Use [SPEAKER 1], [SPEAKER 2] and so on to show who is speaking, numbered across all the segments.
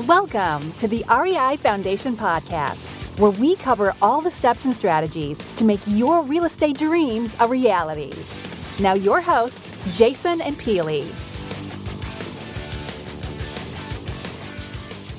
[SPEAKER 1] Welcome to the REI Foundation Podcast, where we cover all the steps and strategies to make your real estate dreams a reality. Now, your hosts, Jason and Peely.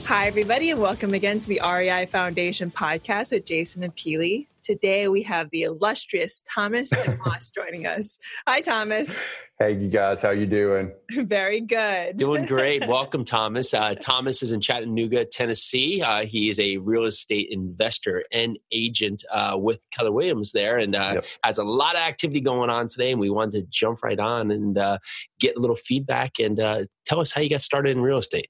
[SPEAKER 2] Hi, everybody, and welcome again to the REI Foundation podcast with Jason and Peely. Today we have the illustrious Thomas DeMoss joining us. Hi, Thomas.
[SPEAKER 3] Hey, you guys, how you doing?
[SPEAKER 2] Very good.
[SPEAKER 4] Doing great. Welcome, Thomas. Uh, Thomas is in Chattanooga, Tennessee. Uh, he is a real estate investor and agent uh, with Keller Williams there, and uh, yep. has a lot of activity going on today. And we wanted to jump right on and uh, get a little feedback and uh, tell us how you got started in real estate.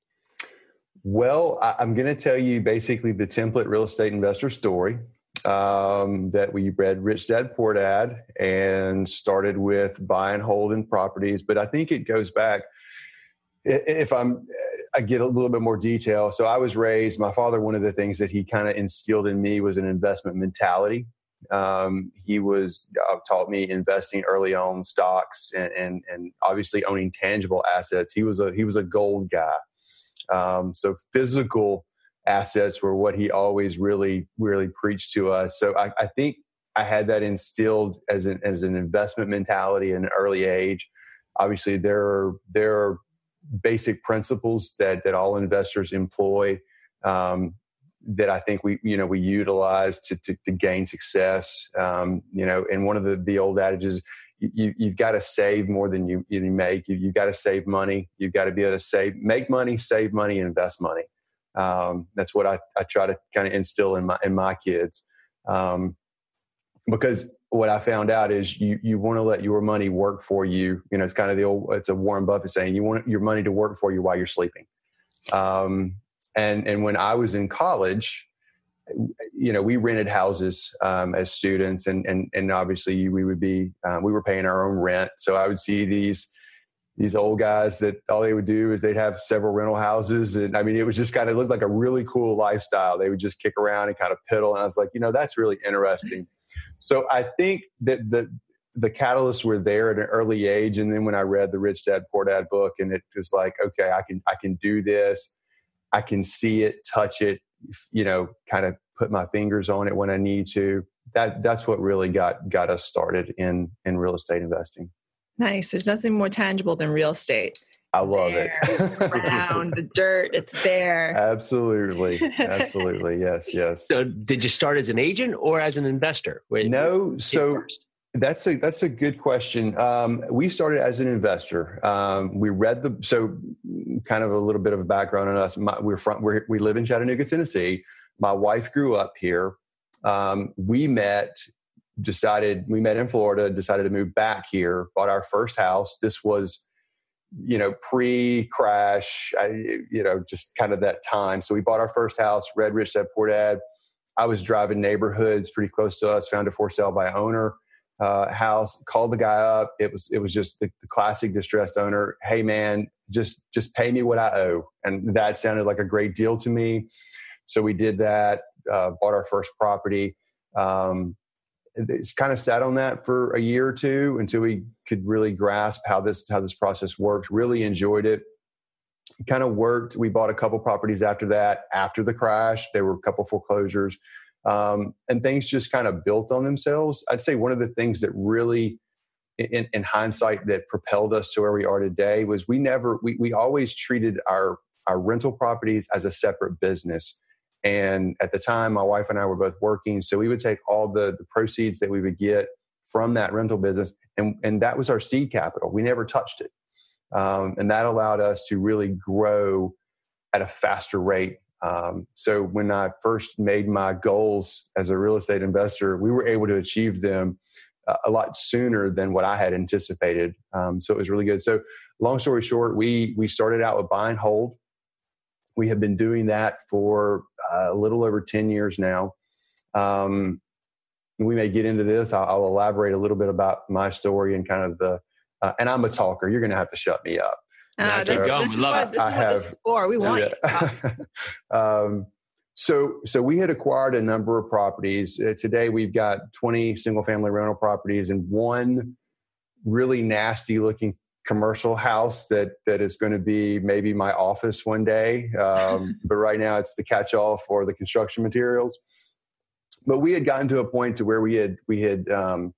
[SPEAKER 3] Well, I'm going to tell you basically the template real estate investor story um, that we read Rich Dad Poor Dad and started with buy and hold in properties. But I think it goes back. If I'm, I get a little bit more detail. So I was raised. My father. One of the things that he kind of instilled in me was an investment mentality. Um, he was uh, taught me investing early on stocks and, and and obviously owning tangible assets. He was a he was a gold guy. Um, so physical assets were what he always really, really preached to us. So I, I think I had that instilled as an, as an investment mentality in an early age. Obviously, there are, there are basic principles that, that all investors employ um, that I think we, you know, we utilize to, to, to gain success. Um, you know, and one of the, the old adages, you, you've got to save more than you, you make. You, you've got to save money. You've got to be able to save, make money, save money, invest money. Um, that's what I, I try to kind of instill in my in my kids. Um, because what I found out is you you want to let your money work for you. You know, it's kind of the old it's a Warren Buffett saying you want your money to work for you while you're sleeping. Um, and and when I was in college, you know, we rented houses um, as students, and and and obviously we would be uh, we were paying our own rent. So I would see these these old guys that all they would do is they'd have several rental houses. And I mean, it was just kind of looked like a really cool lifestyle. They would just kick around and kind of piddle. And I was like, you know, that's really interesting. So I think that the, the catalysts were there at an early age. And then when I read the Rich Dad Poor Dad book and it was like, okay, I can, I can do this. I can see it, touch it, you know, kind of put my fingers on it when I need to. That, that's what really got, got us started in, in real estate investing.
[SPEAKER 2] Nice. There's nothing more tangible than real estate.
[SPEAKER 3] I love there,
[SPEAKER 2] it. around the dirt, it's there.
[SPEAKER 3] Absolutely, absolutely, yes, yes.
[SPEAKER 4] So, did you start as an agent or as an investor?
[SPEAKER 3] Wait, no, so that's a that's a good question. Um, we started as an investor. Um, we read the so kind of a little bit of a background on us. My, we're from we're, we live in Chattanooga, Tennessee. My wife grew up here. Um, we met decided we met in Florida, decided to move back here, bought our first house. This was, you know, pre-crash, you know, just kind of that time. So we bought our first house, read Rich Dad Poor Dad. I was driving neighborhoods pretty close to us, found a for sale by owner uh, house, called the guy up. It was it was just the, the classic distressed owner. Hey man, just just pay me what I owe, and that sounded like a great deal to me. So we did that. Uh, bought our first property. Um, it's kind of sat on that for a year or two until we could really grasp how this how this process works. Really enjoyed it. Kind of worked. We bought a couple properties after that. After the crash, there were a couple foreclosures, um, and things just kind of built on themselves. I'd say one of the things that really, in, in hindsight, that propelled us to where we are today was we never we we always treated our our rental properties as a separate business and at the time, my wife and I were both working. So we would take all the, the proceeds that we would get from that rental business, and, and that was our seed capital. We never touched it. Um, and that allowed us to really grow at a faster rate. Um, so when I first made my goals as a real estate investor, we were able to achieve them a lot sooner than what I had anticipated. Um, so it was really good. So long story short, we we started out with buy and hold. We have been doing that for uh, a little over 10 years now. Um, we may get into this. I'll, I'll, elaborate a little bit about my story and kind of the, uh, and I'm a talker. You're going to have to shut me up.
[SPEAKER 2] Uh, this, this, is what, this, is what this is for. We want yeah.
[SPEAKER 3] you. um, so, so we had acquired a number of properties. Uh, today, we've got 20 single-family rental properties and one really nasty-looking commercial house that that is going to be maybe my office one day. Um, but right now, it's the catch-all for the construction materials. But we had gotten to a point to where we had we had um,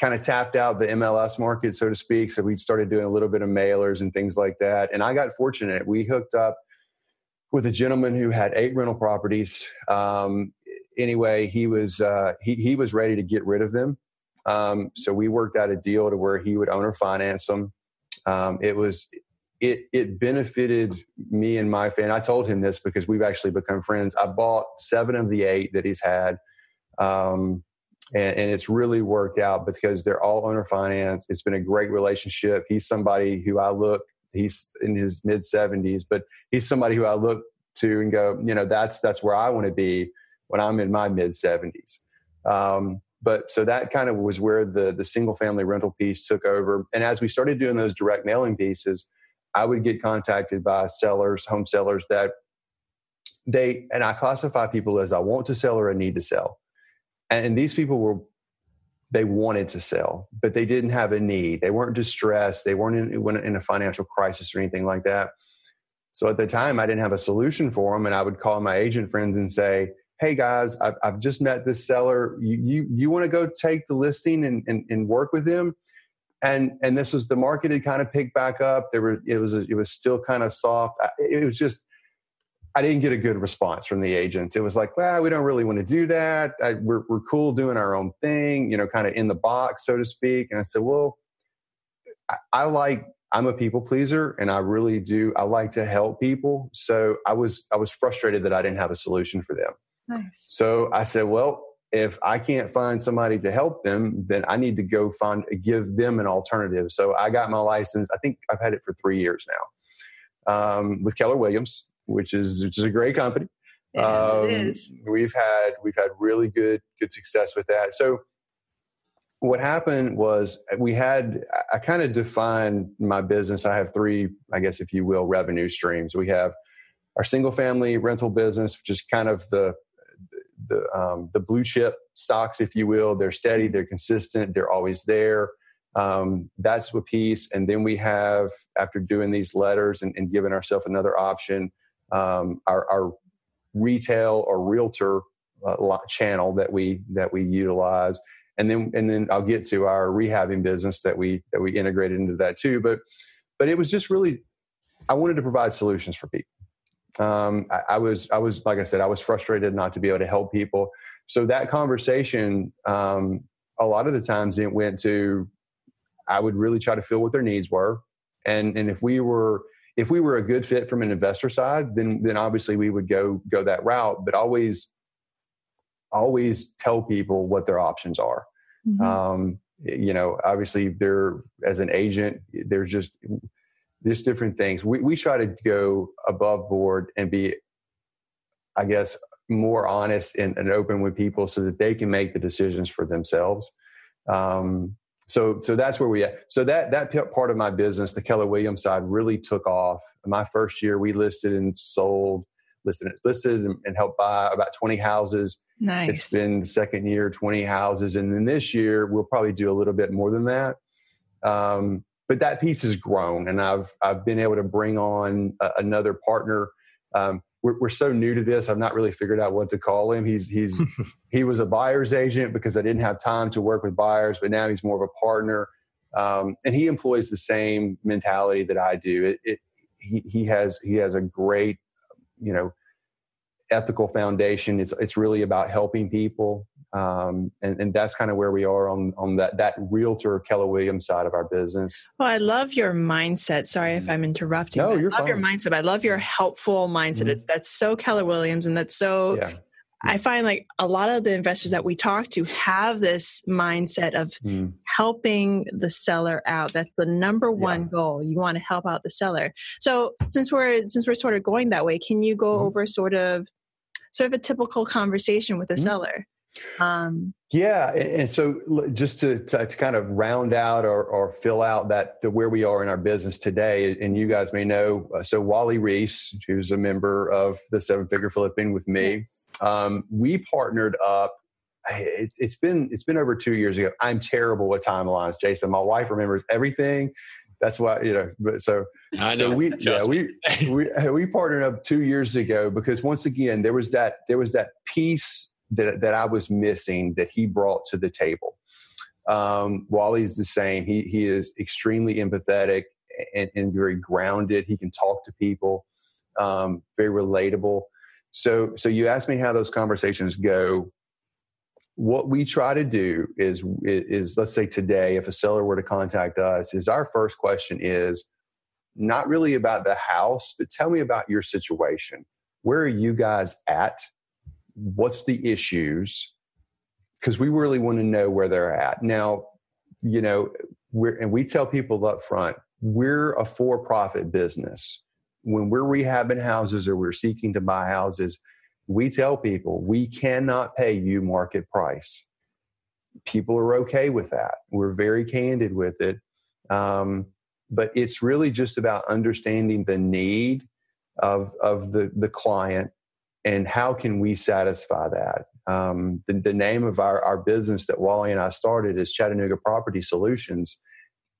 [SPEAKER 3] kind of tapped out the MLS market, so to speak. So we started doing a little bit of mailers and things like that. And I got fortunate. We hooked up with a gentleman who had eight rental properties. Um, anyway, he was uh, he he was ready to get rid of them. Um, so we worked out a deal to where he would owner finance them. Um, it was it it benefited me and my family. I told him this because we've actually become friends. I bought seven of the eight that he's had. Um, and, and, it's really worked out because they're all owner finance. It's been a great relationship. He's somebody who I look. He's in his mid seventies, but he's somebody who I look to and go, you know, that's that's where I want to be when I'm in my mid seventies. Um, but so that kind of was where the the single family rental piece took over. And as we started doing those direct mailing pieces, I would get contacted by sellers, home sellers that they and I classify people as I want to sell or I need to sell. And these people were they wanted to sell, but they didn't have a need. They weren't distressed. They weren't in, in a financial crisis or anything like that. So at the time, I didn't have a solution for them, and I would call my agent friends and say, "Hey guys, I've, I've just met this seller. You you, you want to go take the listing and, and, and work with him?" And and this was the market had kind of picked back up. There were it was it was still kind of soft. It was just I didn't get a good response from the agents. It was like, well, we don't really want to do that. I, we're, we're cool doing our own thing, you know, kind of in the box, so to speak. And I said, well, I, I like, I'm a people pleaser and I really do, I like to help people. So I was, I was frustrated that I didn't have a solution for them.
[SPEAKER 2] Nice.
[SPEAKER 3] So I said, well, if I can't find somebody to help them, then I need to go find, give them an alternative. So I got my license. I think I've had it for three years now um, with Keller Williams which is which is a great company.
[SPEAKER 2] Yes, um, it is.
[SPEAKER 3] We've had we've had really good good success with that. So what happened was we had I kind of defined my business. I have three, I guess, if you will, revenue streams. We have our single family rental business, which is kind of the the um, the blue chip stocks, if you will. They're steady, they're consistent, they're always there. Um, that's a piece, and then we have after doing these letters and, and giving ourselves another option, um, our, our, retail or realtor uh, channel that we that we utilize and then and then I'll get to our rehabbing business that we that we integrated into that too but but it was just really I wanted to provide solutions for people um, I, I, was I was like I said I was frustrated not to be able to help people so that conversation um, a lot of the times it went to I would really try to feel what their needs were and and if we were if we were a good fit from an investor side, then then obviously we would go go that route. But always always tell people what their options are. Mm-hmm. Um, you know, obviously there as an agent, there's just there's different things. We we try to go above board and be, I guess, more honest and, and open with people so that they can make the decisions for themselves. Um, so so that's where we at. So that that part of my business, the Keller Williams side, really took off. My first year, we listed and sold, listed listed and helped buy about twenty houses.
[SPEAKER 2] Nice.
[SPEAKER 3] It's been second year, twenty houses, and then this year we'll probably do a little bit more than that. Um, but that piece has grown, and I've I've been able to bring on a, another partner. Um, we're, we're so new to this. I've not really figured out what to call him. He's he's he was a buyer's agent because I didn't have time to work with buyers, but now he's more of a partner, um, and he employs the same mentality that I do. It, it he he has he has a great you know ethical foundation. It's it's really about helping people um, and, and that's kind of where we are on on that that realtor Keller Williams side of our business.
[SPEAKER 2] Well, I love your mindset. Sorry if mm-hmm. I'm interrupting.
[SPEAKER 3] No, you're
[SPEAKER 2] I love
[SPEAKER 3] fine.
[SPEAKER 2] your mindset. I love your helpful mindset. Mm-hmm. It's that's so Keller Williams, and that's so. Yeah. I find like a lot of the investors that we talk to have this mindset of mm. helping the seller out. That's the number one yeah. goal. You want to help out the seller. So since we're since we're sort of going that way, can you go mm. over sort of sort of a typical conversation with a mm. seller?
[SPEAKER 3] Um, yeah, and, so just to, to, to kind of round out or, or fill out that the, where we are in our business today, and you guys may know, uh, so Wally Reese, who's a member of the Seven Figure Flipping with me, yes. um, we partnered up. It, it's been it's been over two years ago. I'm terrible with timelines, Jason. My wife remembers everything, That's why you know. But so
[SPEAKER 4] I know.
[SPEAKER 3] So we yeah we we we partnered up two years ago because once again there was that there was that piece that that I was missing that he brought to the table. Um, Wally's the same. He he is extremely empathetic and, and very grounded. He can talk to people, um, very relatable. So so you asked me how those conversations go what we try to do is is let's say today if a seller were to contact us is our first question is not really about the house but tell me about your situation where are you guys at what's the issues because we really want to know where they're at now you know we're and we tell people up front we're a for-profit business when we're rehabbing houses or we're seeking to buy houses we tell people we cannot pay you market price. People are okay with that. We're very candid with it. Um, but it's really just about understanding the need of, of the, the client and how can we satisfy that. Um, the, the name of our, our business that Wally and I started is Chattanooga Property Solutions.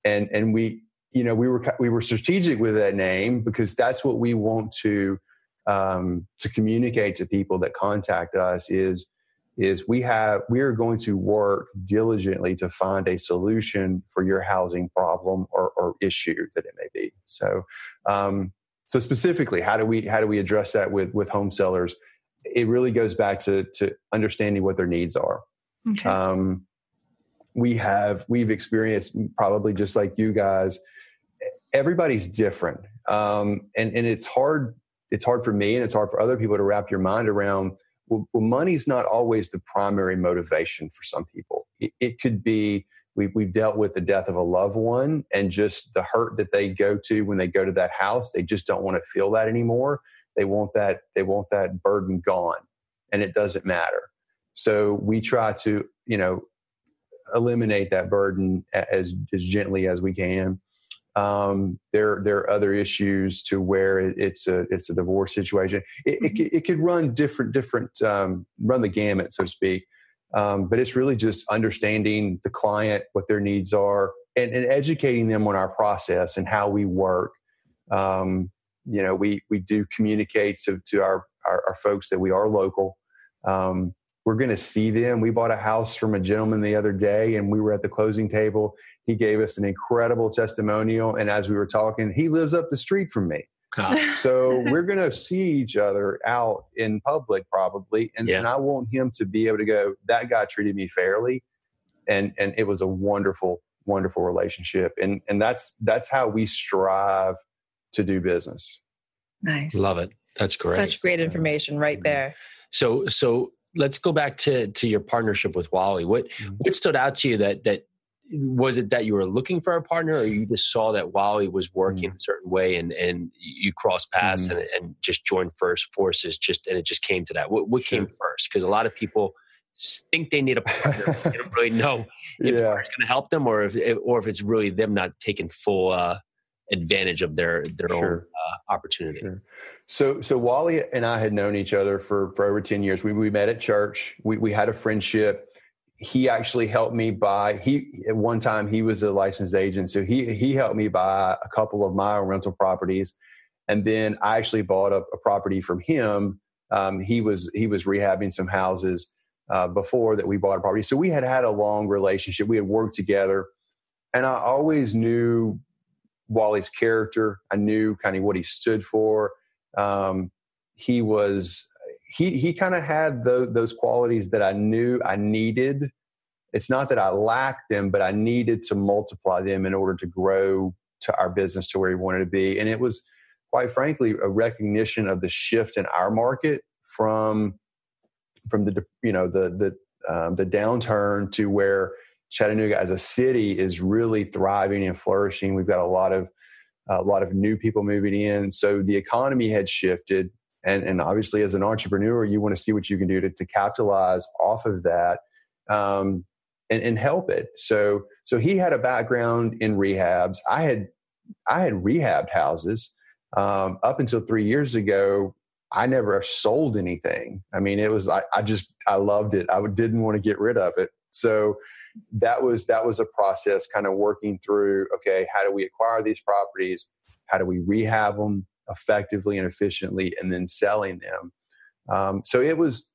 [SPEAKER 3] And, and we, you know, we were, we were strategic with that name because that's what we want to um, to communicate to people that contact us is is we have we are going to work diligently to find a solution for your housing problem or, or issue that it may be. So, um, so specifically, how do we how do we address that with with home sellers? It really goes back to to understanding what their needs are. Okay. Um, we have we've experienced probably just like you guys. Everybody's different, um, and and it's hard it's hard for me and it's hard for other people to wrap your mind around well, well money's not always the primary motivation for some people it, it could be we, we've dealt with the death of a loved one and just the hurt that they go to when they go to that house they just don't want to feel that anymore they want that they want that burden gone and it doesn't matter so we try to you know eliminate that burden as as gently as we can um, there there are other issues to where it's a it's a divorce situation. It, it, mm-hmm. it could run different different um, run the gamut, so to speak. Um, but it's really just understanding the client, what their needs are, and, and educating them on our process and how we work. Um, you know, we we do communicate to, our, our, our folks that we are local. Um, we're going to see them. We bought a house from a gentleman the other day, and we were at the closing table he gave us an incredible testimonial. And as we were talking, he lives up the street from me. So we're going to see each other out in public probably. And, yeah. and I want him to be able to go, that guy treated me fairly. And, and it was a wonderful, wonderful relationship. And, and that's, that's how we strive to do business.
[SPEAKER 2] Nice.
[SPEAKER 4] Love it. That's great.
[SPEAKER 2] Such great information right mm-hmm. there.
[SPEAKER 4] So, so let's go back to, to your partnership with Wally. What, mm-hmm. what stood out to you that, that was it that you were looking for a partner or you just saw that Wally was working mm. a certain way and, and you crossed paths mm. and, and just joined first forces just and it just came to that what, what sure. came first because a lot of people think they need a partner they don't really know if yeah. it's going to help them or if or if it's really them not taking full uh, advantage of their their sure. own uh, opportunity sure.
[SPEAKER 3] so so wally and i had known each other for for over 10 years we, we met at church we, we had a friendship he actually helped me buy he at one time he was a licensed agent so he he helped me buy a couple of my rental properties. And then i actually bought a, a property from him. Um, he was he was rehabbing some houses uh, before that we bought a property. So we had had a long relationship. We had worked together. And i always knew wally's character. I knew kind of what he stood for. Um, he was he he kind of had the, those qualities that I knew I needed. It's not that I lacked them, but I needed to multiply them in order to grow to our business to where he wanted to be. And it was, quite frankly, a recognition of the shift in our market from from the you know the the um, the downturn to where Chattanooga as a city is really thriving and flourishing. We've got a lot of a lot of new people moving in, so the economy had shifted and and obviously as an entrepreneur you want to see what you can do to, to capitalize off of that um, and, and help it. So so he had a background in rehabs. I had i had rehabbed houses um, up until three years ago. I never sold anything. I mean it was i, I just i loved it. I didn't want to get rid of it. So that was that was a process kind of working through okay how do we acquire these properties? How do we rehab them effectively and efficiently and then selling them. Um, so it was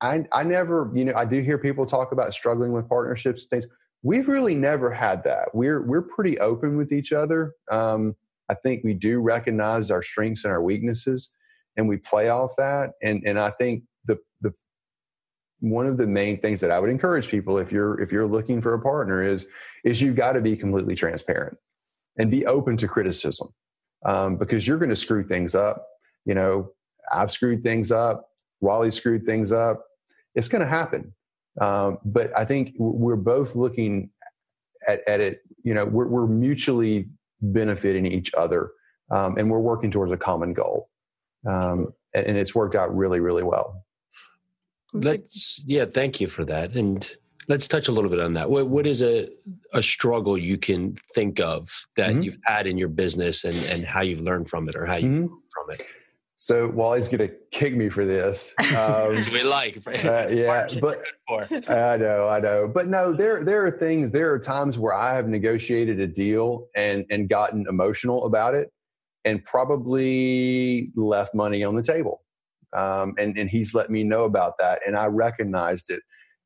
[SPEAKER 3] I, I never you know i do hear people talk about struggling with partnerships and things. We've really never had that. We're we're pretty open with each other. Um, i think we do recognize our strengths and our weaknesses and we play off that. And and i think the the one of the main things that I would encourage people if you're if you're looking for a partner is is you've got to be completely transparent and be open to criticism um, because you're going to screw things up. You know, I've screwed things up. Wally screwed things up. It's going to happen. Um, but I think we're both looking at, at it. You know, we're, we're mutually benefiting each other, um, and we're working towards a common goal. Um, and, and it's worked out really, really well.
[SPEAKER 4] Let's yeah, thank you for that. And let's touch a little bit on that. What what is a a struggle you can think of that mm-hmm. you've had in your business and and how you've learned from it or how you mm-hmm. from it?
[SPEAKER 3] So Wally's going to kick me for this.
[SPEAKER 4] Um, we like,
[SPEAKER 3] uh, yeah, but I know, I know, but no, there there are things. There are times where I have negotiated a deal and and gotten emotional about it, and probably left money on the table um, and and he's let me know about that, and I recognized it.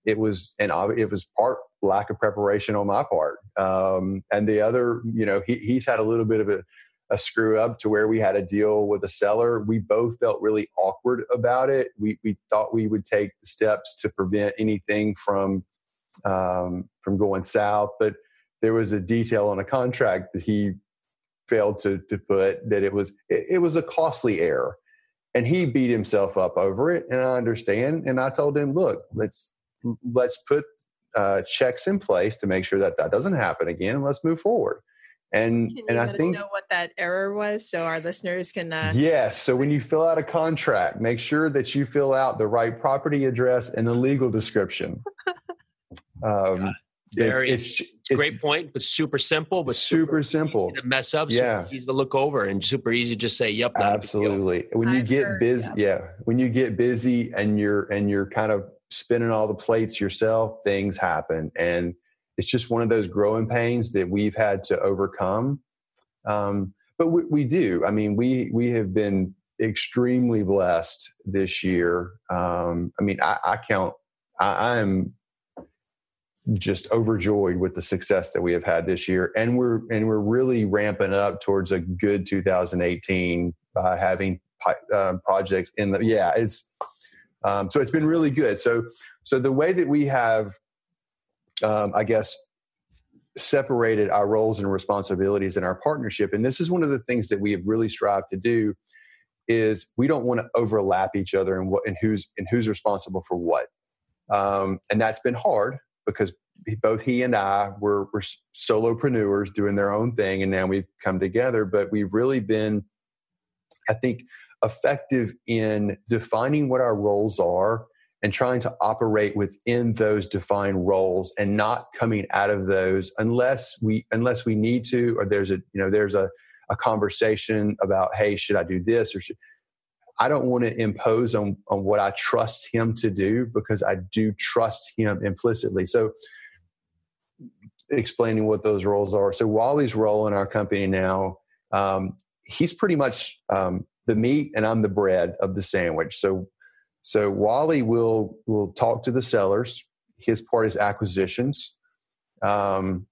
[SPEAKER 3] It was and it was part lack of preparation on my part, um, and the other, you know, he, he's had a little bit of a, a screw up to where we had a deal with a seller. We both felt really awkward about it. We we thought we would take steps to prevent anything from um, from going south, but there was a detail on a contract that he failed to to put that it was it, it was a costly error and he beat himself up over it and i understand and i told him look let's let's put uh, checks in place to make sure that that doesn't happen again and let's move forward and and i think
[SPEAKER 2] know what that error was so our listeners can uh...
[SPEAKER 3] yes so when you fill out a contract make sure that you fill out the right property address and the legal description
[SPEAKER 4] um, very, it's, it's, it's, great point, but super simple, but
[SPEAKER 3] super, super simple
[SPEAKER 4] to mess up.
[SPEAKER 3] Yeah,
[SPEAKER 4] easy to look over and super easy to just say, "Yep."
[SPEAKER 3] Absolutely. When you I've get heard, busy, yeah. yeah, when you get busy and you're and you're kind of spinning all the plates yourself, things happen, and it's just one of those growing pains that we've had to overcome. Um, but we, we do. I mean, we we have been extremely blessed this year. Um, I mean, I, I count. I, I am just overjoyed with the success that we have had this year and we're and we're really ramping up towards a good 2018 by having uh, projects in the yeah it's um, so it's been really good so so the way that we have um, i guess separated our roles and responsibilities in our partnership and this is one of the things that we have really strived to do is we don't want to overlap each other and what and who's and who's responsible for what um, and that's been hard because both he and I were, were solopreneurs doing their own thing, and now we've come together. But we've really been, I think, effective in defining what our roles are and trying to operate within those defined roles and not coming out of those unless we unless we need to or there's a you know there's a, a conversation about hey should i do this or should I don't want to impose on, on what I trust him to do because I do trust him implicitly. So, explaining what those roles are. So, Wally's role in our company now, um, he's pretty much um, the meat and I'm the bread of the sandwich. So, so Wally will will talk to the sellers. His part is acquisitions, um,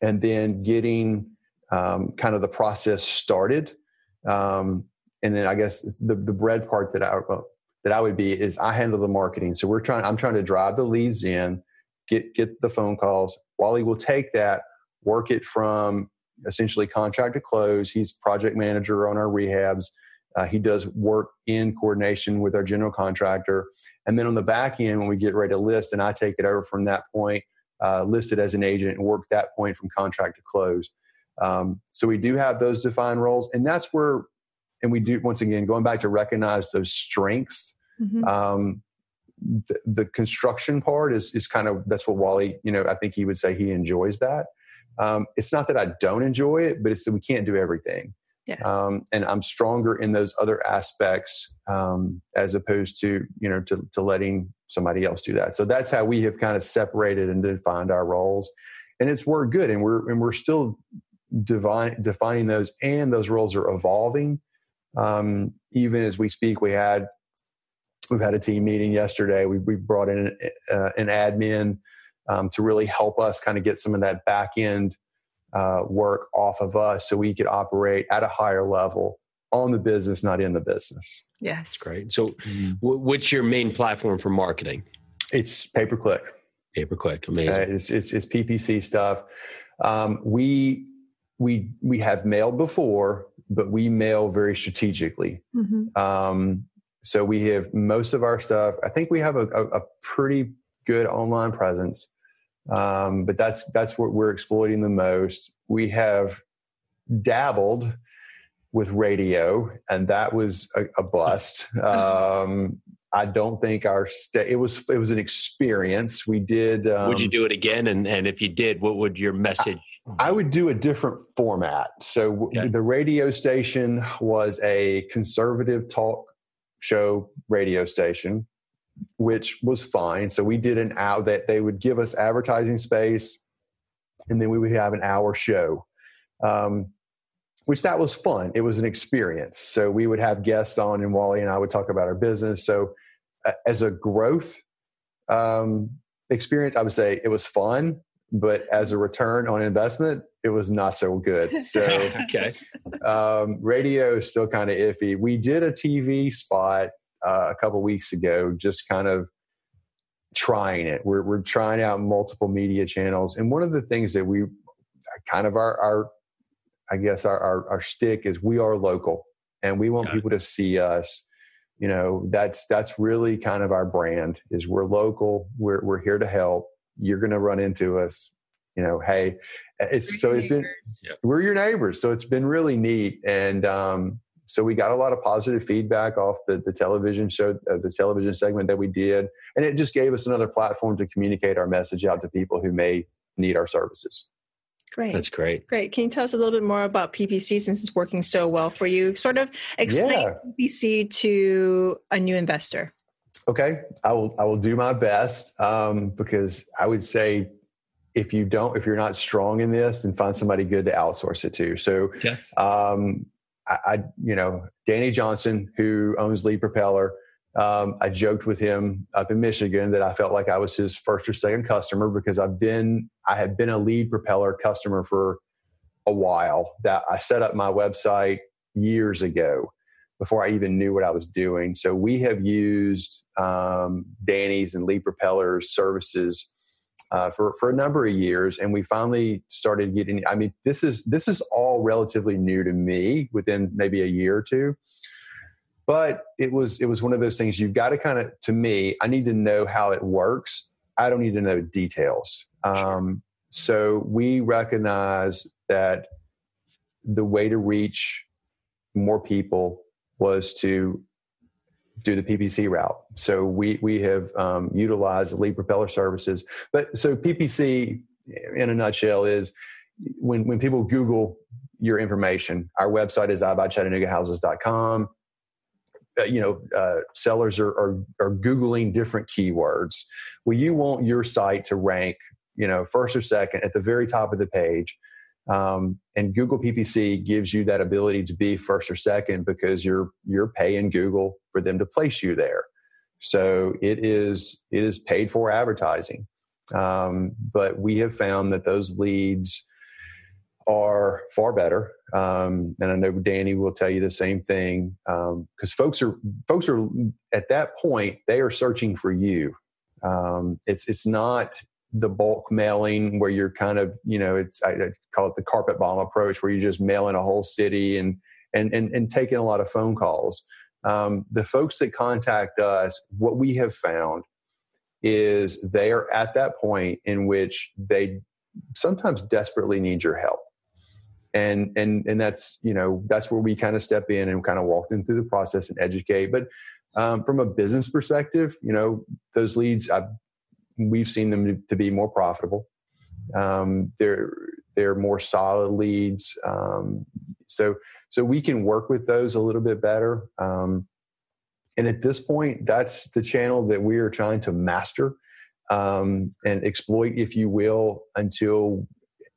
[SPEAKER 3] and then getting um, kind of the process started. Um, and then I guess the the bread part that I that I would be is I handle the marketing. So we're trying. I'm trying to drive the leads in, get get the phone calls. Wally will take that, work it from essentially contract to close. He's project manager on our rehabs. Uh, he does work in coordination with our general contractor. And then on the back end, when we get ready to list, and I take it over from that point, uh, listed as an agent and work that point from contract to close. Um, so we do have those defined roles, and that's where and we do once again going back to recognize those strengths mm-hmm. um, the, the, construction part is is kind of that's what wally you know i think he would say he enjoys that um, it's not that i don't enjoy it but it's that we can't do everything
[SPEAKER 2] Yes.
[SPEAKER 3] Um, and I'm stronger in those other aspects um, as opposed to you know to, to letting somebody else do that. So that's how we have kind of separated and defined our roles, and it's worked good. And we're and we're still divine, defining those, and those roles are evolving. Um, even as we speak, we had we've had a team meeting yesterday. We we brought in uh, an admin um, to really help us kind of get some of that back end uh, work off of us so we could operate at a higher level on the business, not in the business.
[SPEAKER 2] Yes.
[SPEAKER 4] That's great. So, mm-hmm. w- what's your main platform for marketing?
[SPEAKER 3] It's pay per click.
[SPEAKER 4] Pay per click. Amazing. Uh,
[SPEAKER 3] it's, it's, it's, PPC stuff. Um, we, we, we have mailed before, but we mail very strategically. Mm-hmm. Um, so we have most of our stuff. I think we have a, a, a pretty good online presence. Um, but that's that's what we're exploiting the most. We have dabbled with radio, and that was a, a bust. Um, I don't think our sta- it was it was an experience. We did.
[SPEAKER 4] Um, would you do it again? And and if you did, what would your message?
[SPEAKER 3] I, I would do a different format. So okay. the radio station was a conservative talk show radio station which was fine. So we did an hour that they would give us advertising space, and then we would have an hour show, um, which that was fun. It was an experience. So we would have guests on, and Wally and I would talk about our business. So uh, as a growth um, experience, I would say it was fun. But as a return on investment, it was not so good. So,
[SPEAKER 4] okay,
[SPEAKER 3] um, radio is still kind of iffy. We did a TV spot uh, a couple weeks ago, just kind of trying it. We're, we're trying out multiple media channels. And one of the things that we kind of our, our I guess our, our, our stick is we are local and we want people to see us. You know, that's, that's really kind of our brand is we're local. We're, we're here to help. You're going to run into us. You know, hey, it's we're so it's neighbors. been, yep. we're your neighbors. So it's been really neat. And, um, so we got a lot of positive feedback off the, the television show, uh, the television segment that we did. And it just gave us another platform to communicate our message out to people who may need our services.
[SPEAKER 2] Great.
[SPEAKER 4] That's great.
[SPEAKER 2] Great. Can you tell us a little bit more about PPC since it's working so well for you? Sort of explain yeah. PPC to a new investor.
[SPEAKER 3] Okay, I will. I will do my best um, because I would say if you don't, if you're not strong in this, then find somebody good to outsource it to. So,
[SPEAKER 4] yes.
[SPEAKER 3] Um, I, I, you know, Danny Johnson, who owns Lead Propeller, um, I joked with him up in Michigan that I felt like I was his first or second customer because I've been, I had been a Lead Propeller customer for a while. That I set up my website years ago before I even knew what I was doing. So we have used um, Danny's and Lead Propeller's services uh, for for a number of years, and we finally started getting. I mean, this is this is all relatively new to me within maybe a year or two, but it was it was one of those things you've got to kind of to me. I need to know how it works. I don't need to know details. Um, so we recognize that the way to reach more people was to do the PPC route. So we we have um, utilized lead propeller services. But so PPC, in a nutshell, is when when people Google your information, our website is ibuychattanoogahouses.com. Uh, you know, uh, sellers are, are are googling different keywords. Well, you want your site to rank, you know, first or second at the very top of the page. Um, and Google PPC gives you that ability to be first or second because you're you're paying Google for them to place you there. So it is it is paid for advertising. Um, but we have found that those leads are far better. Um, and I know Danny will tell you the same thing because um, folks are folks are at that point they are searching for you. Um, it's it's not the bulk mailing where you're kind of you know it's I, call it the carpet bomb approach where you're just mailing a whole city and and and, and taking a lot of phone calls. Um, the folks that contact us what we have found is they are at that point in which they sometimes desperately need your help. And and and that's you know that's where we kind of step in and kind of walk them through the process and educate. But um, from a business perspective you know those leads I've we've seen them to be more profitable. Um, they're they're more solid leads. Um, so so we can work with those a little bit better. Um, and at this point, that's the channel that we are trying to master um, and exploit, if you will, until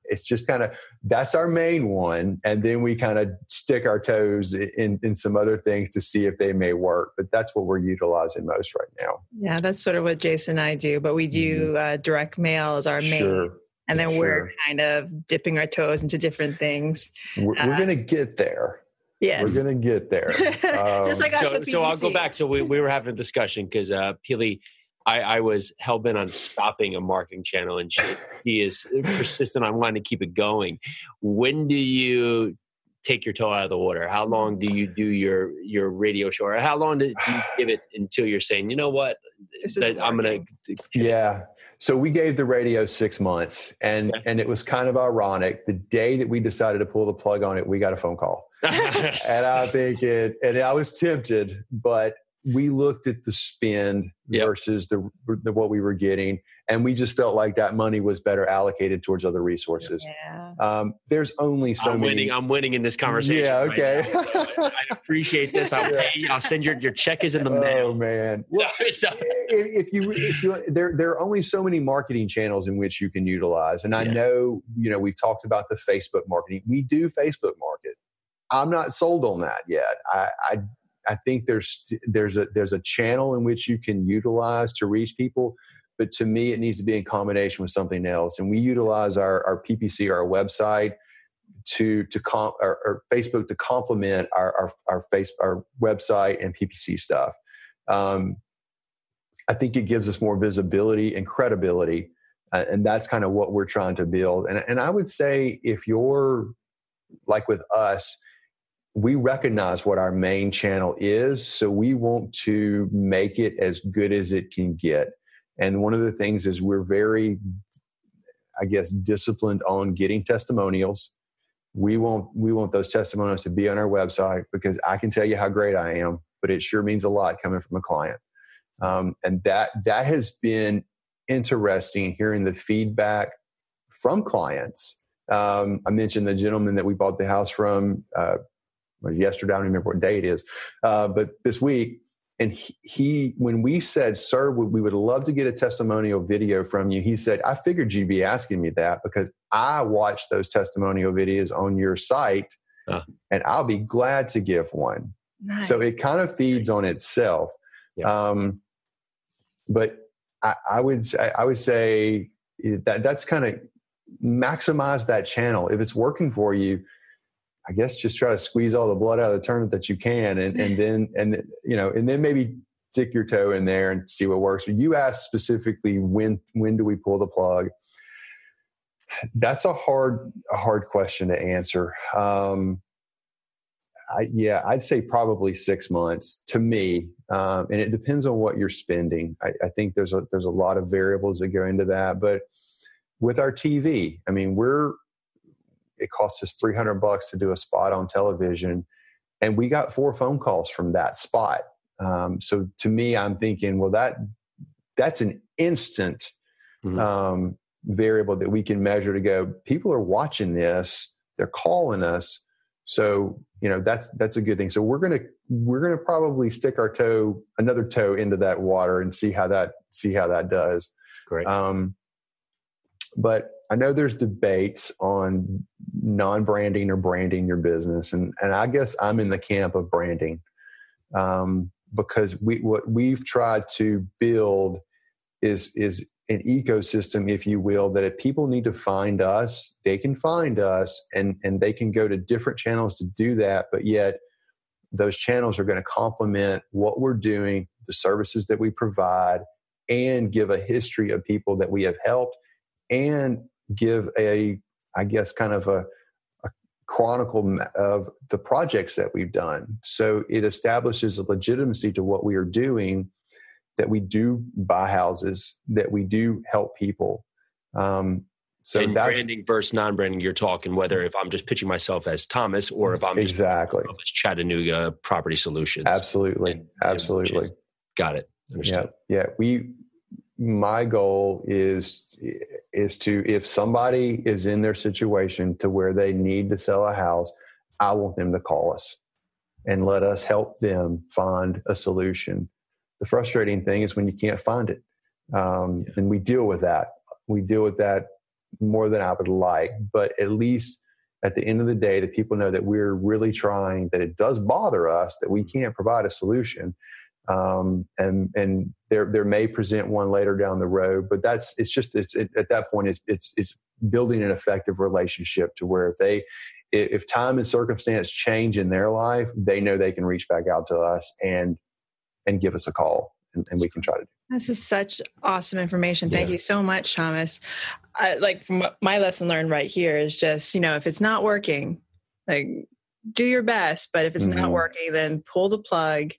[SPEAKER 3] it's just kind of that's our main one and then we kind of stick our toes in in some other things to see if they may work but that's what we're utilizing most right now
[SPEAKER 2] yeah that's sort of what jason and i do but we do mm-hmm. uh, direct mail as our main sure. and then sure. we're kind of dipping our toes into different things
[SPEAKER 3] we're, uh, we're gonna get there
[SPEAKER 2] Yes.
[SPEAKER 3] We're going to get there.
[SPEAKER 2] Um, Just like us
[SPEAKER 4] so, so I'll go back. So we, we were having a discussion because uh, Peely, I, I was hell bent on stopping a marketing channel, and she, he is persistent on wanting to keep it going. When do you take your toe out of the water? How long do you do your your radio show, or how long do, do you give it until you're saying, you know what, that I'm gonna?
[SPEAKER 3] Yeah. So we gave the radio six months, and yeah. and it was kind of ironic. The day that we decided to pull the plug on it, we got a phone call, and I think it, and I was tempted, but we looked at the spend yep. versus the, the, what we were getting, and we just felt like that money was better allocated towards other resources. Yeah. Um, there's only so
[SPEAKER 4] I'm
[SPEAKER 3] many.
[SPEAKER 4] Winning, I'm winning in this conversation.
[SPEAKER 3] Yeah. Okay.
[SPEAKER 4] Right I appreciate this. I'll pay you. I'll send your your check is in the mail.
[SPEAKER 3] Oh man. Well, so, if, you if you there there are only so many marketing channels in which you can utilize, and I yeah. know you know we've talked about the Facebook marketing. We do Facebook market. I'm not sold on that yet. I, I I think there's there's a there's a channel in which you can utilize to reach people, but to me it needs to be in combination with something else. And we utilize our our PPC, our website, to to comp our, our Facebook to complement our our our face our website and PPC stuff. Um, I think it gives us more visibility and credibility, uh, and that's kind of what we're trying to build. And and I would say if you're like with us we recognize what our main channel is, so we want to make it as good as it can get. And one of the things is we're very, I guess, disciplined on getting testimonials. We want we want those testimonials to be on our website because I can tell you how great I am, but it sure means a lot coming from a client. Um, and that that has been interesting hearing the feedback from clients. Um, I mentioned the gentleman that we bought the house from. Uh, yesterday, I don't remember what day it is, uh, but this week. And he, he, when we said, Sir, we would love to get a testimonial video from you, he said, I figured you'd be asking me that because I watched those testimonial videos on your site uh. and I'll be glad to give one. Nice. So it kind of feeds on itself. Yeah. Um, but I, I would I would say that that's kind of maximize that channel. If it's working for you, I guess just try to squeeze all the blood out of the turnip that you can, and and then and you know, and then maybe stick your toe in there and see what works. But you asked specifically when when do we pull the plug? That's a hard a hard question to answer. Um, I, yeah, I'd say probably six months to me, um, and it depends on what you're spending. I, I think there's a there's a lot of variables that go into that, but with our TV, I mean, we're it cost us 300 bucks to do a spot on television. And we got four phone calls from that spot. Um, so to me i'm thinking well that that's an instant mm-hmm. um, variable that we can measure to go people are watching this they're calling us. So you know that's that's a good thing. So we're gonna we're gonna probably stick our toe another toe into that water and see how that see how that does.
[SPEAKER 4] Great. Um,
[SPEAKER 3] but I know there's debates on non-branding or branding your business, and and I guess I'm in the camp of branding um, because we what we've tried to build is is an ecosystem, if you will, that if people need to find us, they can find us, and and they can go to different channels to do that, but yet those channels are going to complement what we're doing, the services that we provide, and give a history of people that we have helped and give a, I guess, kind of a, a chronicle of the projects that we've done. So it establishes a legitimacy to what we are doing that we do buy houses, that we do help people. Um,
[SPEAKER 4] so and that, branding versus non-branding, you're talking whether if I'm just pitching myself as Thomas or if I'm
[SPEAKER 3] exactly
[SPEAKER 4] as Chattanooga Property Solutions.
[SPEAKER 3] Absolutely, and, absolutely.
[SPEAKER 4] Got it.
[SPEAKER 3] Understood. Yeah, yeah. We my goal is is to if somebody is in their situation to where they need to sell a house I want them to call us and let us help them find a solution. The frustrating thing is when you can't find it. Um, yeah. And we deal with that. We deal with that more than I would like, but at least at the end of the day, that people know that we're really trying, that it does bother us, that we can't provide a solution. Um, and and there there may present one later down the road, but that's it's just it's it, at that point it's it's it's building an effective relationship to where if they if time and circumstance change in their life, they know they can reach back out to us and and give us a call, and, and we can try to.
[SPEAKER 2] Do this is such awesome information. Thank yeah. you so much, Thomas. I, like from my lesson learned right here is just you know if it's not working, like do your best, but if it's mm-hmm. not working, then pull the plug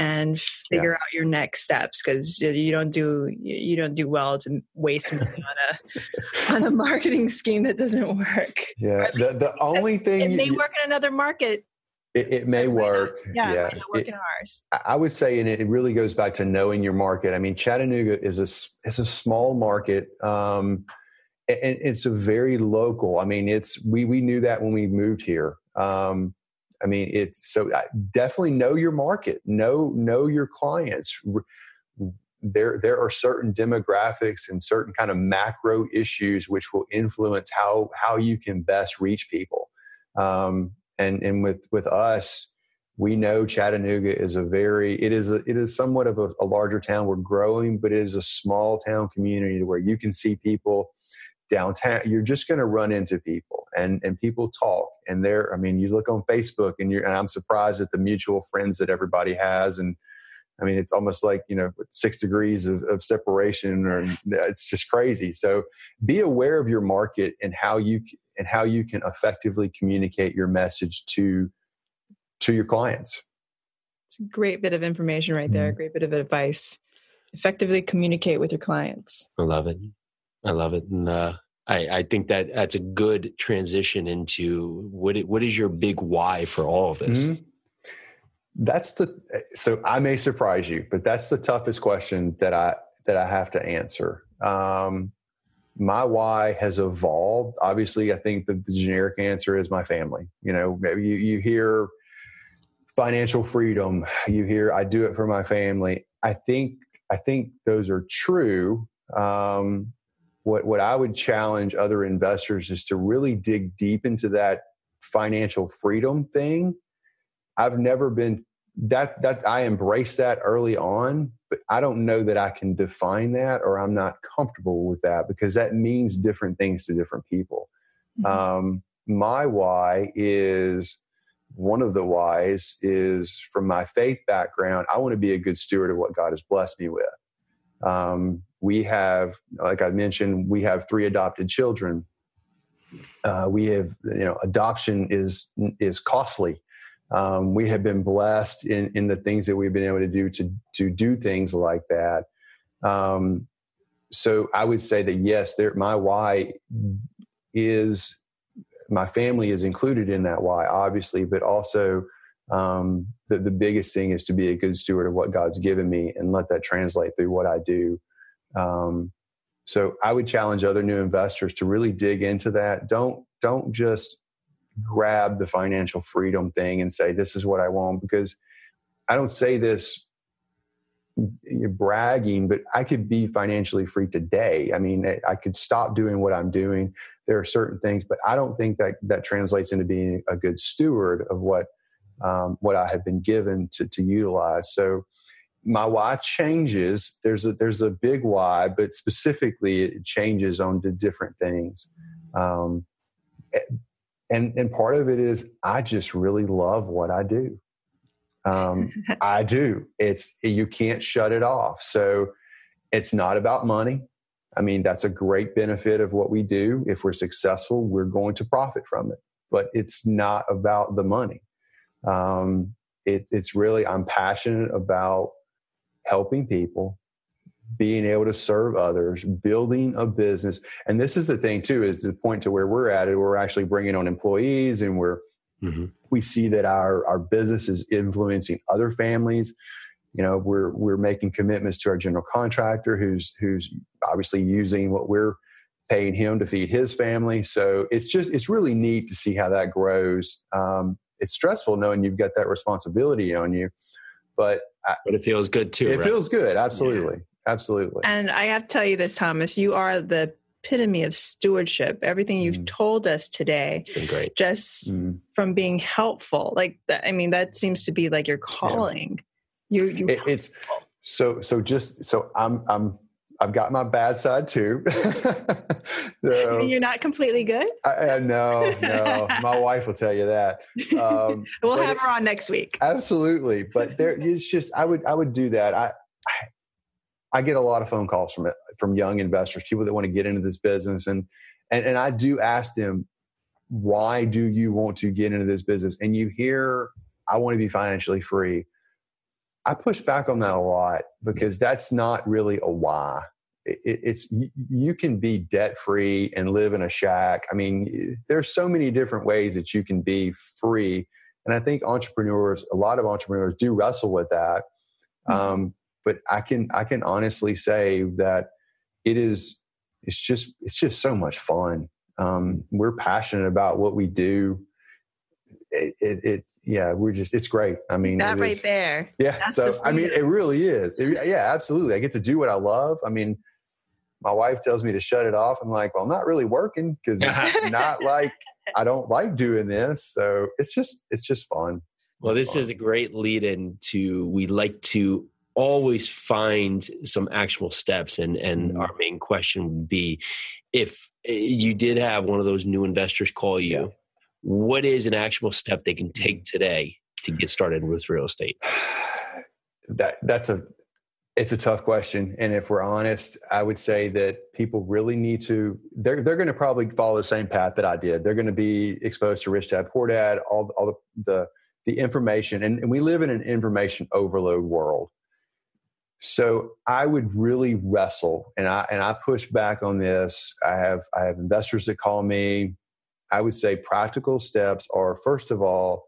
[SPEAKER 2] and figure yeah. out your next steps because you don't do you don't do well to waste money on a on a marketing scheme that doesn't work.
[SPEAKER 3] Yeah, the, the only thing
[SPEAKER 2] it may you, work in another market.
[SPEAKER 3] It, it may work.
[SPEAKER 2] Not,
[SPEAKER 3] yeah,
[SPEAKER 2] yeah. work it, in ours.
[SPEAKER 3] I would say, and it really goes back to knowing your market. I mean, Chattanooga is a is a small market. Um, and it's a very local. I mean, it's we we knew that when we moved here. Um, I mean, it's so definitely know your market, know know your clients. There there are certain demographics and certain kind of macro issues which will influence how how you can best reach people. Um, and and with with us, we know Chattanooga is a very it is a, it is somewhat of a, a larger town. We're growing, but it is a small town community where you can see people downtown you're just going to run into people and and people talk and they're i mean you look on facebook and you're and i'm surprised at the mutual friends that everybody has and i mean it's almost like you know six degrees of, of separation or it's just crazy. So be aware of your market and how you and how you can effectively communicate your message to to your clients.
[SPEAKER 2] It's a great bit of information right there mm-hmm. a great bit of advice. Effectively communicate with your clients.
[SPEAKER 4] I love it I love it, and uh, I, I think that that's a good transition into what it, what is your big why for all of this. Mm-hmm.
[SPEAKER 3] That's the so I may surprise you, but that's the toughest question that I that I have to answer. Um, my why has evolved. Obviously, I think the, the generic answer is my family. You know, maybe you, you hear financial freedom, you hear I do it for my family. I think I think those are true. Um, what what I would challenge other investors is to really dig deep into that financial freedom thing. I've never been that that I embrace that early on, but I don't know that I can define that or I'm not comfortable with that because that means different things to different people. Mm-hmm. Um, my why is one of the whys is from my faith background. I want to be a good steward of what God has blessed me with. Um, we have, like I mentioned, we have three adopted children. Uh, we have, you know, adoption is is costly. Um, we have been blessed in in the things that we've been able to do to to do things like that. Um, so I would say that yes, there, my why is my family is included in that why, obviously, but also um, the, the biggest thing is to be a good steward of what God's given me and let that translate through what I do. Um, so I would challenge other new investors to really dig into that. Don't don't just grab the financial freedom thing and say this is what I want because I don't say this bragging, but I could be financially free today. I mean, I could stop doing what I'm doing. There are certain things, but I don't think that that translates into being a good steward of what um, what I have been given to, to utilize. So my why changes. There's a there's a big why, but specifically it changes on to different things. Um, and and part of it is I just really love what I do. Um, I do. It's you can't shut it off. So it's not about money. I mean, that's a great benefit of what we do. If we're successful, we're going to profit from it. But it's not about the money. Um, it, it's really, I'm passionate about helping people, being able to serve others, building a business. And this is the thing too, is the point to where we're at it. We're actually bringing on employees and we're, mm-hmm. we see that our, our business is influencing other families. You know, we're, we're making commitments to our general contractor who's, who's obviously using what we're paying him to feed his family. So it's just it's really neat to see how that grows. Um, it's stressful knowing you've got that responsibility on you, but
[SPEAKER 4] I, but it feels good too.
[SPEAKER 3] It
[SPEAKER 4] right?
[SPEAKER 3] feels good, absolutely, yeah. absolutely.
[SPEAKER 2] And I have to tell you this, Thomas, you are the epitome of stewardship. Everything you've mm. told us today,
[SPEAKER 4] great.
[SPEAKER 2] Just mm. from being helpful, like I mean, that seems to be like your calling. Yeah. You, you.
[SPEAKER 3] It, it's so so. Just so I'm I'm I've got my bad side too.
[SPEAKER 2] so, You're not completely good.
[SPEAKER 3] I, I, no, no. my wife will tell you that.
[SPEAKER 2] Um, we'll have her on next week.
[SPEAKER 3] Absolutely, but there, it's just I would I would do that. I, I I get a lot of phone calls from from young investors, people that want to get into this business, and and and I do ask them, why do you want to get into this business? And you hear, I want to be financially free. I push back on that a lot because that's not really a why. It, it's you can be debt free and live in a shack. I mean, there's so many different ways that you can be free, and I think entrepreneurs, a lot of entrepreneurs, do wrestle with that. Mm-hmm. Um, but I can I can honestly say that it is it's just it's just so much fun. Um, we're passionate about what we do. It, it, it, yeah we're just it's great. I mean
[SPEAKER 2] that right there.
[SPEAKER 3] Yeah That's so the i mean it really is. It, yeah absolutely. I get to do what i love. I mean my wife tells me to shut it off. I'm like well i'm not really working because it's not like i don't like doing this. So it's just it's just fun.
[SPEAKER 4] Well
[SPEAKER 3] it's
[SPEAKER 4] this
[SPEAKER 3] fun.
[SPEAKER 4] is a great lead in to we like to always find some actual steps and and mm-hmm. our main question would be if eh, you did have one of those new investors call you yeah what is an actual step they can take mm. today to get started with real estate?
[SPEAKER 3] That that's a it's a tough question, and if we're honest, I would say that people really need to. They're they're going to probably follow the same path that I did. They're going to be exposed to rich dad, poor dad, all all the the, the information, and, and we live in an information overload world. So I would really wrestle, and I and I push back on this. I have I have investors that call me I would say practical steps are first of all,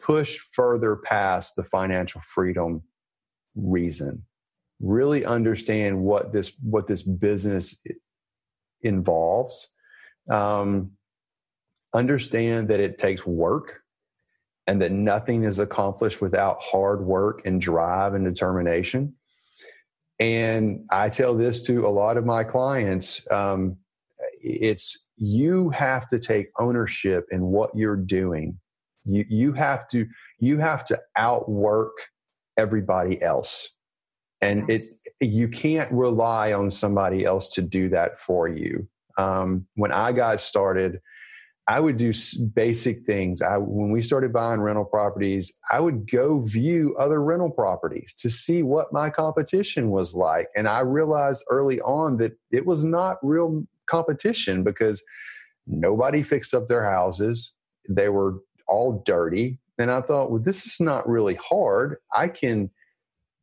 [SPEAKER 3] push further past the financial freedom reason. Really understand what this what this business involves. Um, understand that it takes work and that nothing is accomplished without hard work and drive and determination. And I tell this to a lot of my clients. Um, it's you have to take ownership in what you're doing. You you have to you have to outwork everybody else. And yes. it you can't rely on somebody else to do that for you. Um, when I got started, I would do basic things. I, when we started buying rental properties, I would go view other rental properties to see what my competition was like. And I realized early on that it was not real competition because nobody fixed up their houses. They were all dirty. And I thought, well, this is not really hard. I can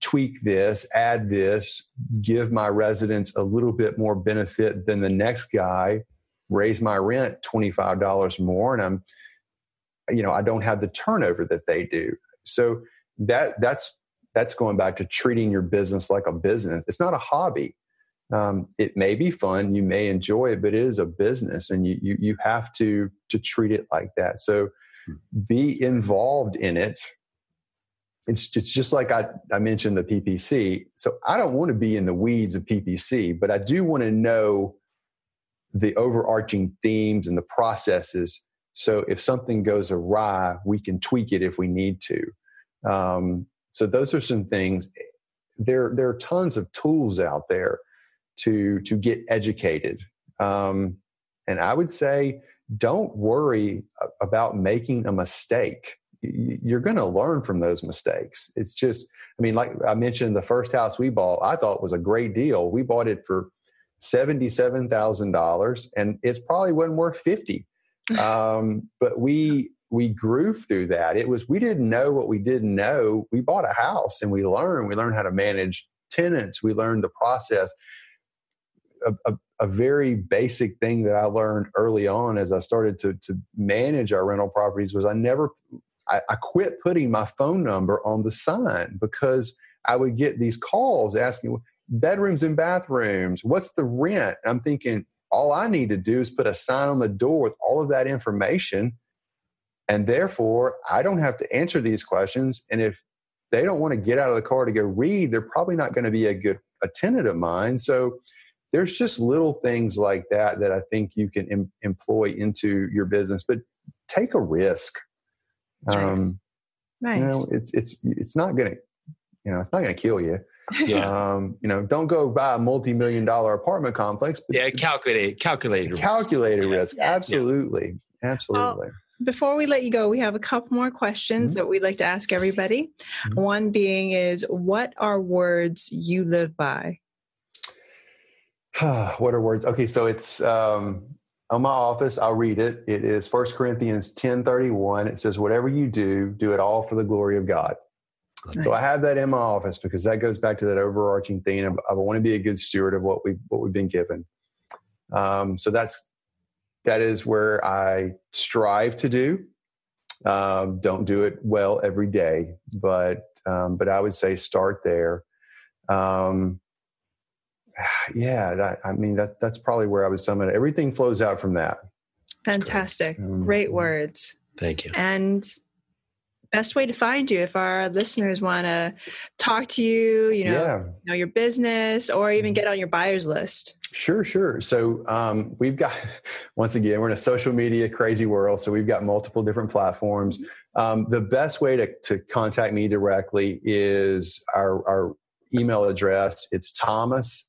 [SPEAKER 3] tweak this, add this, give my residents a little bit more benefit than the next guy, raise my rent $25 more, and I'm, you know, I don't have the turnover that they do. So that that's that's going back to treating your business like a business. It's not a hobby um, it may be fun you may enjoy it but it is a business and you, you you have to to treat it like that. So hmm. be involved in it. It's it's just like I, I mentioned the ppc so i don't want to be in the weeds of ppc but i do want to know the overarching themes and the processes. So if something goes awry we can tweak it if we need to. Um, so those are some things. There there are tons of tools out there to to get educated. Um, and I would say, don't worry about making a mistake. You're going to learn from those mistakes. It's just, I mean, like I mentioned, the first house we bought, I thought was a great deal. We bought it for seventy-seven thousand dollars, and it's probably wasn't worth fifty. Um, but we we grew through that. It was we didn't know what we didn't know. We bought a house and we learned. We learned how to manage tenants. We learned the process a, a, a, very basic thing that I learned early on as I started to, to manage our rental properties was I never, I, I quit putting my phone number on the sign because I would get these calls asking bedrooms and bathrooms, what's the rent? I'm thinking, all I need to do is put a sign on the door with all of that information. And therefore, I don't have to answer these questions. And if they don't want to get out of the car to go read, they're probably not going to be a good a tenant of mine. So there's just little things like that that I think you can em- employ into your business, but take a risk. Um, nice. You know, it's it's it's not going to, you know, it's not going to kill you. Yeah. Um, you know, don't go buy a multi-million dollar apartment complex.
[SPEAKER 4] But yeah, calculate, calculated,
[SPEAKER 3] calculated risk. risk. Absolutely, yeah. absolutely.
[SPEAKER 2] Well, before we let you go, we have a couple more questions mm-hmm. that we'd like to ask everybody. Mm-hmm. One being is, what are words you live by?
[SPEAKER 3] what are words? Okay, so it's um, on my office. I'll read it. It is First Corinthians ten thirty one. It says, "Whatever you do, do it all for the glory of God." Nice. So I have that in my office because that goes back to that overarching theme. Of, I want to be a good steward of what we what we've been given. Um, so that's that is where I strive to do. Um, don't do it well every day, but um, but I would say start there. Um, yeah, that, I mean that's that's probably where I would sum it. Everything flows out from that.
[SPEAKER 2] Fantastic, great. great words.
[SPEAKER 4] Thank you.
[SPEAKER 2] And best way to find you if our listeners want to talk to you you know, yeah. you know your business or even mm-hmm. get on your buyers list
[SPEAKER 3] sure sure so um, we've got once again we're in a social media crazy world so we've got multiple different platforms mm-hmm. um, the best way to, to contact me directly is our, our email address it's thomas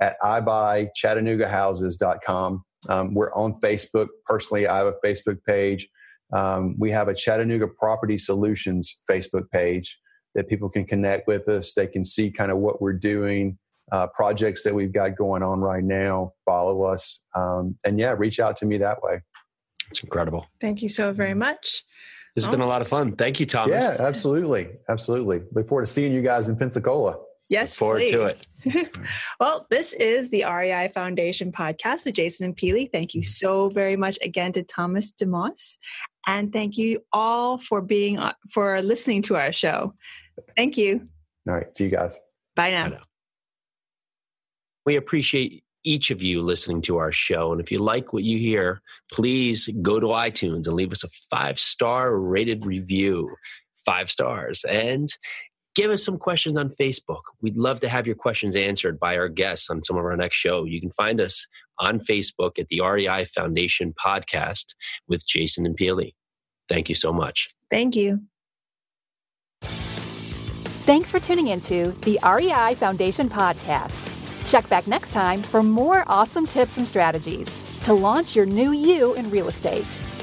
[SPEAKER 3] at ibuychattanoogahouses.com um, we're on facebook personally i have a facebook page um, we have a Chattanooga Property Solutions Facebook page that people can connect with us. They can see kind of what we're doing, uh, projects that we've got going on right now, follow us. Um, and yeah, reach out to me that way.
[SPEAKER 4] It's incredible.
[SPEAKER 2] Thank you so very much.
[SPEAKER 4] This has oh. been a lot of fun. Thank you, Thomas.
[SPEAKER 3] Yeah, absolutely. Absolutely. Look forward to seeing you guys in Pensacola.
[SPEAKER 2] Yes,
[SPEAKER 4] Look forward
[SPEAKER 2] please.
[SPEAKER 4] to it.
[SPEAKER 2] well, this is the REI Foundation podcast with Jason and Pili. Thank you so very much again to Thomas DeMoss, and thank you all for being for listening to our show. Thank you.
[SPEAKER 3] All right, see you guys.
[SPEAKER 2] Bye now. Bye now.
[SPEAKER 4] We appreciate each of you listening to our show. And if you like what you hear, please go to iTunes and leave us a five star rated review. Five stars. And give us some questions on Facebook. We'd love to have your questions answered by our guests on some of our next show. You can find us on Facebook at the REI Foundation Podcast with Jason and Pili. Thank you so much.
[SPEAKER 2] Thank you.
[SPEAKER 1] Thanks for tuning into the REI Foundation Podcast. Check back next time for more awesome tips and strategies to launch your new you in real estate.